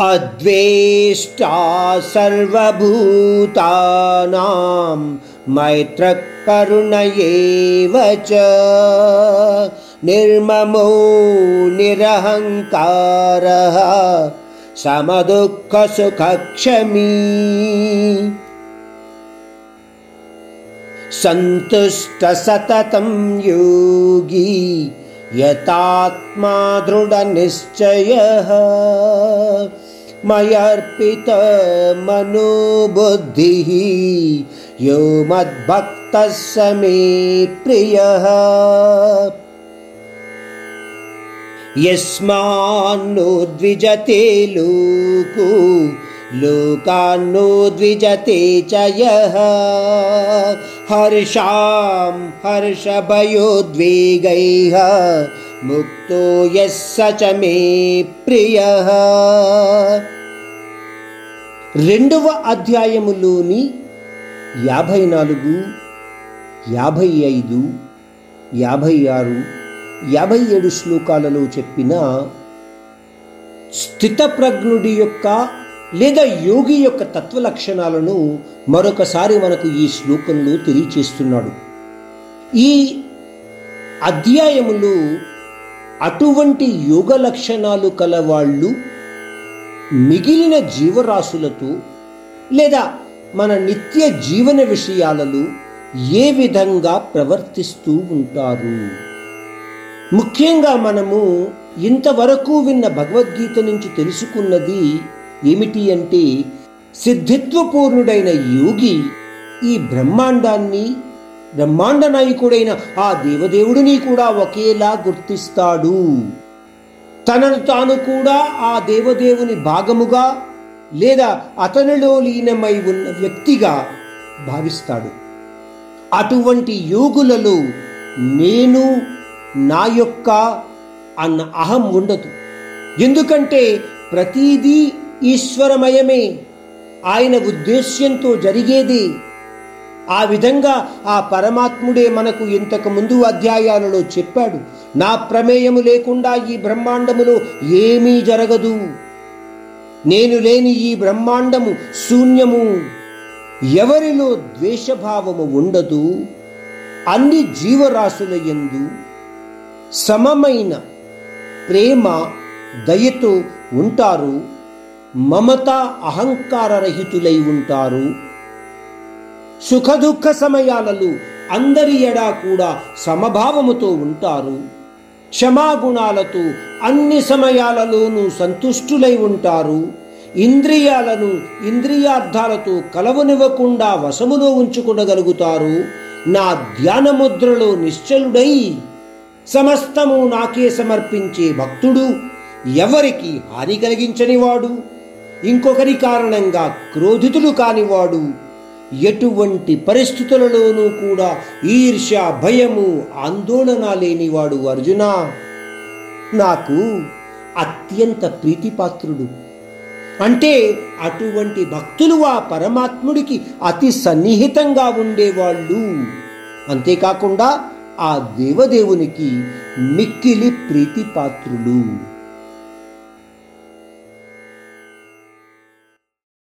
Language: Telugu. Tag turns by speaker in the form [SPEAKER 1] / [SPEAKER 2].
[SPEAKER 1] अद्वेष्टा सर्वभूतानां मैत्रकरुण एव च निर्ममो निरहङ्कारः समदुःखसुखक्षमी। सन्तुष्टसततं योगी यतात्मा दृढनिश्चयः मयर्पितमनोबुद्धिः यो मद्भक्तः स मे प्रियः। यस्मान्नो द्विजते लोको लोकान्नो द्विजते च यः। हर्षां हर्षभयोद्वेगैः मुक्तो यः स च मे प्रियः। రెండవ అధ్యాయములోని యాభై నాలుగు యాభై ఐదు యాభై ఆరు యాభై ఏడు శ్లోకాలలో చెప్పిన స్థితప్రజ్ఞుడి యొక్క లేదా యోగి యొక్క తత్వ లక్షణాలను మరొకసారి మనకు ఈ శ్లోకంలో తెలియచేస్తున్నాడు. ఈ అధ్యాయములో అటువంటి యోగ లక్షణాలు కలవాళ్ళు మిగిలిన జీవరాశులతో లేదా మన నిత్య జీవన విషయాలలో ఏ విధంగా ప్రవర్తిస్తూ ఉంటారు? ముఖ్యంగా మనము ఇంతవరకు విన్న భగవద్గీత నుంచి తెలుసుకున్నది ఏమిటి అంటే సిద్ధిత్వపూర్ణుడైన యోగి ఈ బ్రహ్మాండాన్ని బ్రహ్మాండ నాయకుడైన ఆ దేవదేవుడిని కూడా ఒకేలా గుర్తిస్తాడు. తనను తాను కూడా ఆ దేవదేవుని భాగముగా లేదా అతనిలో లీనమై ఉన్న వ్యక్తిగా భావిస్తాడు. అటువంటి యోగులలో నేను నా యొక్క అన్న అహం ఉండదు. ఎందుకంటే ప్రతీదీ ఈశ్వరమయమే. ఆయన ఉద్దేశ్యంతో జరిగేది ఆ విధంగా ఆ పరమాత్ముడే మనకు ఇంతకు ముందు అధ్యాయాలలో చెప్పాడు నా ప్రమేయము లేకుండా ఈ బ్రహ్మాండములో ఏమీ జరగదు. నేను లేని ఈ బ్రహ్మాండము శూన్యము. ఎవరిలో ద్వేషభావము ఉండదు అన్ని జీవరాశుల యందు సమమైన ప్రేమ దయతో ఉంటారు మమత అహంకార రహితులై ఉంటారు. సుఖదుఖ సమయాలలో అందరి ఎడా కూడా సమభావముతో ఉంటారు. క్షమాగుణాలతో అన్ని సమయాలలోనూ సంతుష్టులై ఉంటారు. ఇంద్రియాలను ఇంద్రియార్థాలతో కలవనివ్వకుండా వశములో ఉంచుకునగలుగుతారు. నా ధ్యానముద్రలో నిశ్చలుడై సమస్తము నాకే సమర్పించే భక్తుడు ఎవరికి హాని కలిగించనివాడు? ఇంకొకరి కారణంగా క్రోధితులు కానివాడు ఎటువంటి పరిస్థితులలోనూ కూడా ఈర్ష భయము ఆందోళన లేనివాడు అర్జున. నాకు అత్యంత ప్రీతిపాత్రుడు. అంటే అటువంటి భక్తులు ఆ పరమాత్ముడికి అతి సన్నిహితంగా ఉండేవాళ్ళు. అంతేకాకుండా ఆ దేవదేవునికి మిక్కిలి ప్రీతిపాత్రులు.